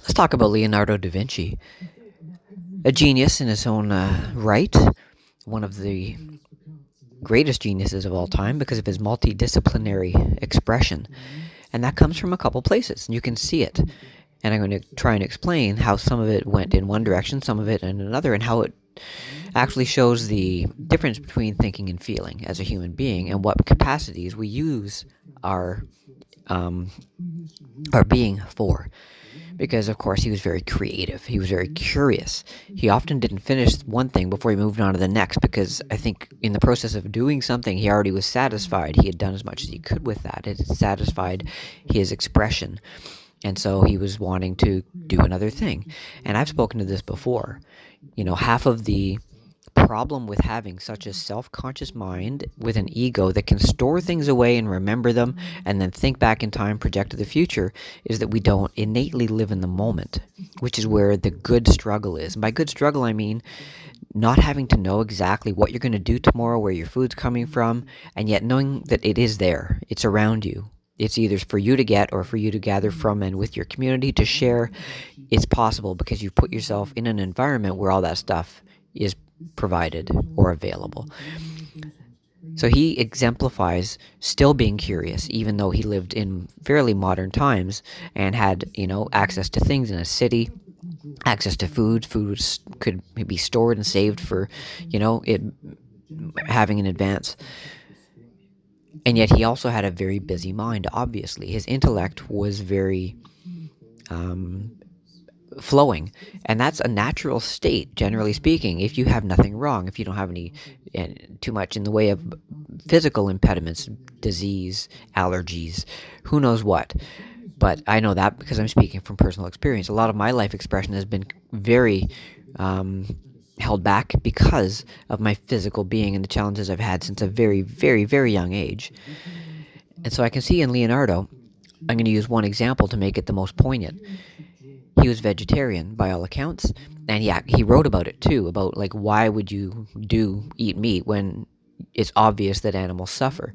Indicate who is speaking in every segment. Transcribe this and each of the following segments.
Speaker 1: Let's talk about Leonardo da Vinci. A genius in his own uh, right, one of the greatest geniuses of all time because of his multidisciplinary expression. And that comes from a couple places, and you can see it. And I'm going to try and explain how some of it went in one direction, some of it in another, and how it actually shows the difference between thinking and feeling as a human being and what capacities we use our um, our being for because of course he was very creative. He was very mm-hmm. curious. He often didn't finish one thing before he moved on to the next because i think in the process of doing something he already was satisfied. He had done as much as he could with that. It had satisfied his expression. And so he was wanting to do another thing. And i've spoken to this before. You know half of the problem with having such a mm-hmm. self conscious mind with an ego that can store things away and remember them mm-hmm. and then think back in time, project to the future, is that we don't innately live in the moment, mm-hmm. which is where the good struggle is. And by good struggle, I mean not having to know exactly what you're going to do tomorrow, where your food's coming from, and yet knowing that it is there, it's around you. It's either for you to get or for you to gather from and with your community to share. It's possible because you've put yourself in an environment where all that stuff is provided or available. So he exemplifies still being curious, even though he lived in fairly modern times and had, you know, access to things in a city, access to food. Food could be stored and saved for, you know, it having in advance. And yet he also had a very busy mind, obviously. His intellect was very um, flowing and that's a natural state generally speaking if you have nothing wrong if you don't have any uh, too much in the way of physical impediments disease allergies who knows what. But i know that because i'm speaking from personal experience. A lot of my life expression has been very um, held back because of my physical being and the challenges i've had since a very very very young age. And so i can see in leonardo i'm going to use one example to make it the most poignant he was vegetarian by all accounts, and he he wrote about it too about like why would you do eat meat when it's obvious that animals suffer?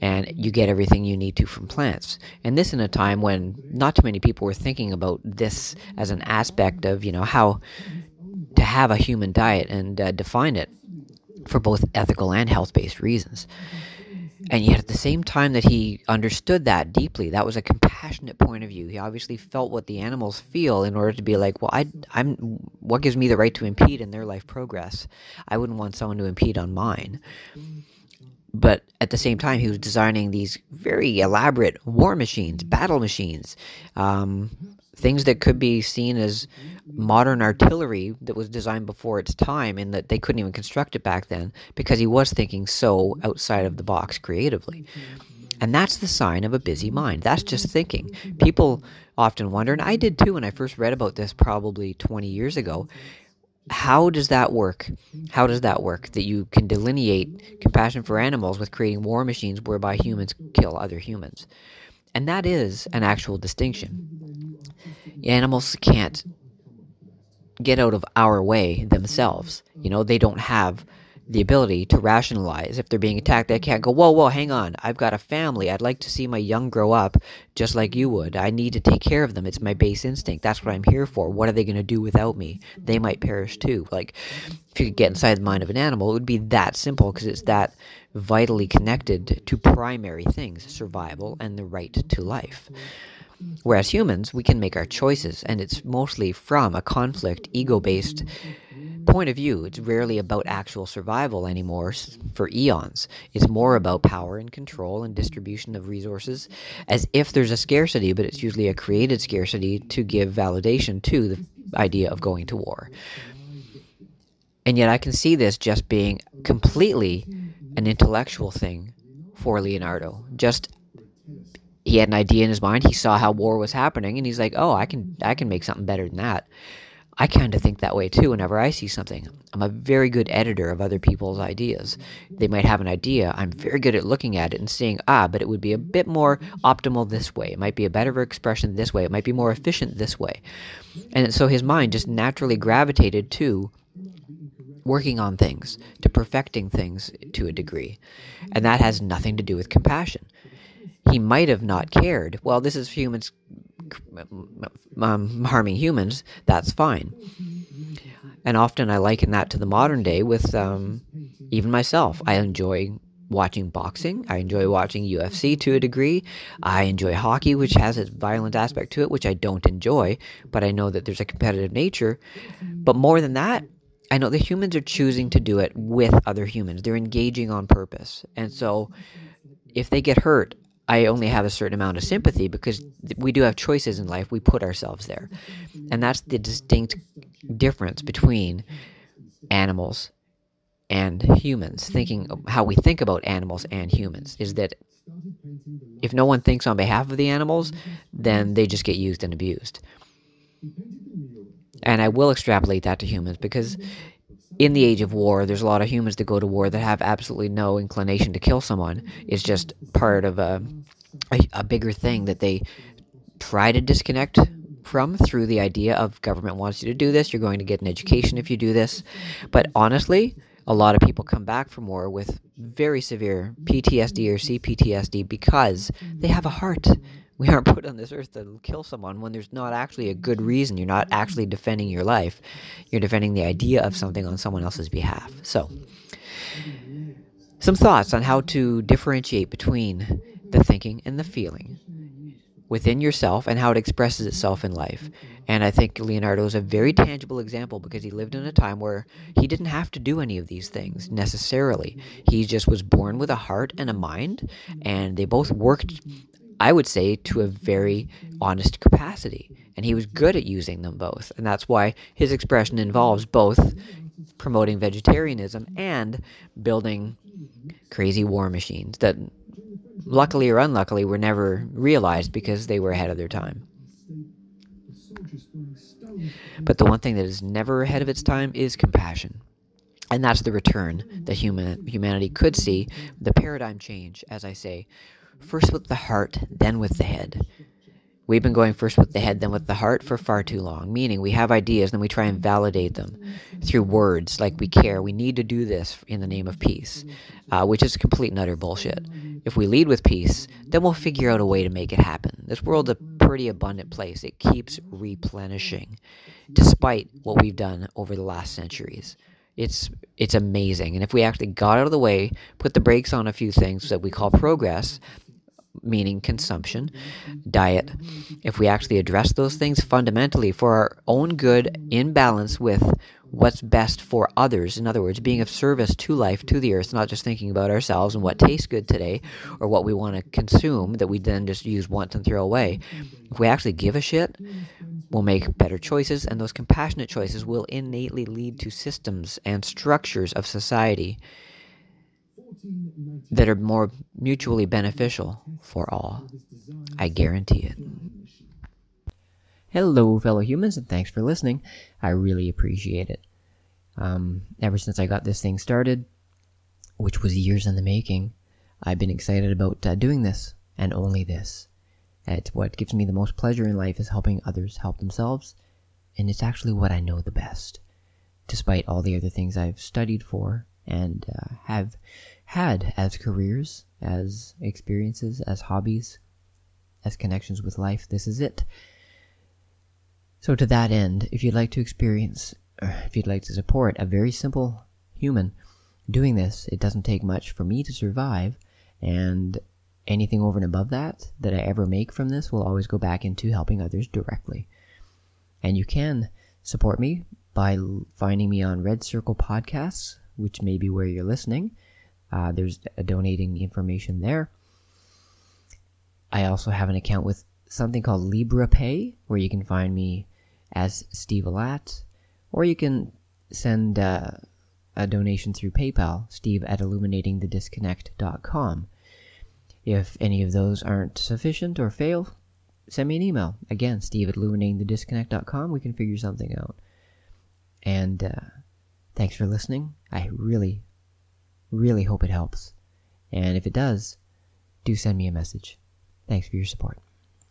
Speaker 1: And you get everything you need to from plants. And this in a time when not too many people were thinking about this as an aspect of you know how to have a human diet and uh, define it for both ethical and health-based reasons and yet, at the same time that he understood that deeply, that was a compassionate point of view. He obviously felt what the animals feel in order to be like, well, I, I'm, what gives me the right to impede in their life progress? I wouldn't want someone to impede on mine. But at the same time, he was designing these very elaborate war machines, battle machines, um, things that could be seen as mm-hmm. modern artillery that was designed before its time and that they couldn't even construct it back then because he was thinking so mm-hmm. outside of the box creatively. Mm-hmm. And that's the sign of a busy mind. That's just thinking. People often wonder, and I did too when I first read about this probably 20 years ago. How does that work? How does that work? That you can delineate compassion for animals with creating war machines whereby humans kill other humans. And that is an actual distinction. Animals can't get out of our way themselves. You know, they don't have the ability to rationalize if they're being attacked. They can't go, whoa, whoa, hang on. I've got a family. I'd like to see my young grow up just like you would. I need to take care of them. It's my base instinct. That's what I'm here for. What are they going to do without me? They might perish too. Like, if you could get inside the mind of an animal, it would be that simple because it's that vitally connected to primary things survival and the right to life. Whereas humans, we can make our choices, and it's mostly from a conflict, ego based point of view. It's rarely about actual survival anymore for eons. It's more about power and control and distribution of resources, as if there's a scarcity, but it's usually a created scarcity to give validation to the idea of going to war. And yet, I can see this just being completely an intellectual thing for Leonardo. Just he had an idea in his mind. He saw how war was happening, and he's like, "Oh, I can, I can make something better than that." I kind of think that way too. Whenever I see something, I'm a very good editor of other people's ideas. They might have an idea. I'm very good at looking at it and seeing, ah, but it would be a bit more optimal this way. It might be a better expression this way. It might be more efficient this way. And so his mind just naturally gravitated to working on things, to perfecting things to a degree. And that has nothing to do with compassion he might have not cared. Well, this is humans um, harming humans, that's fine. And often I liken that to the modern day with um, even myself. I enjoy watching boxing. I enjoy watching UFC to a degree. I enjoy hockey, which has its violent aspect to it, which I don't enjoy, but I know that there's a competitive nature. But more than that, I know the humans are choosing to do it with other humans. They're engaging on purpose. And so if they get hurt, I only have a certain amount of sympathy because we do have choices in life. We put ourselves there. And that's the distinct difference between animals and humans. Thinking how we think about animals and humans is that if no one thinks on behalf of the animals, then they just get used and abused. And I will extrapolate that to humans because in the age of war, there's a lot of humans that go to war that have absolutely no inclination to kill someone. It's just part of a, a, a bigger thing that they try to disconnect from through the idea of government wants you to do this, you're going to get an education if you do this. But honestly, a lot of people come back from war with very severe PTSD or CPTSD because they have a heart. We aren't put on this earth to kill someone when there's not actually a good reason. You're not actually defending your life. You're defending the idea of something on someone else's behalf. So, some thoughts on how to differentiate between the thinking and the feeling within yourself and how it expresses itself in life. And I think Leonardo is a very tangible example because he lived in a time where he didn't have to do any of these things necessarily. He just was born with a heart and a mind, and they both worked I would say, to a very honest capacity. And he was good at using them both. And that's why his expression involves both promoting vegetarianism and building crazy war machines that, luckily or unluckily, were never realized because they were ahead of their time. But the one thing that is never ahead of its time is compassion. And that's the return that human humanity could see, the paradigm change, as I say, first with the heart, then with the head. We've been going first with the head, then with the heart for far too long, meaning we have ideas, then we try and validate them through words like we care. We need to do this in the name of peace, uh, which is complete and utter bullshit. If we lead with peace, then we'll figure out a way to make it happen. This world's a pretty abundant place, it keeps replenishing, despite what we've done over the last centuries. It's it's amazing. And if we actually got out of the way, put the brakes on a few things that we call progress, meaning consumption, mm-hmm. diet, if we actually address those things fundamentally for our own good in balance with what's best for others, in other words, being of service to life, to the earth, not just thinking about ourselves and what tastes good today or what we want to consume that we then just use once and throw away. If we actually give a shit, we'll make better choices, and those compassionate choices will innately lead to systems and structures of society that are more mutually beneficial for all. I guarantee it. Hello, fellow humans, and thanks for listening. I really appreciate it. Um, ever since I got this thing started, which was years in the making, I've been excited about uh, doing this and only this. It's what gives me the most pleasure in life is helping others help themselves, and it's actually what I know the best, despite all the other things I've studied for and uh, have had as careers, as experiences, as hobbies, as connections with life. This is it. So, to that end, if you'd like to experience, uh, if you'd like to support a very simple human doing this, it doesn't take much for me to survive, and anything over and above that that I ever make from this will always go back into helping others directly. And you can support me by finding me on Red Circle Podcasts, which may be where you're listening. Uh, there's donating information there. I also have an account with something called Liberapay, where you can find me as Steve Alat, or you can send uh, a donation through PayPal, steve at illuminatingthedisconnect.com. If any of those aren't sufficient or fail, send me an email. Again, steve at illuminatingthedisconnect.com. We can figure something out. And uh, thanks for listening. I really, really hope it helps. And if it does, do send me a message. Thanks for your support.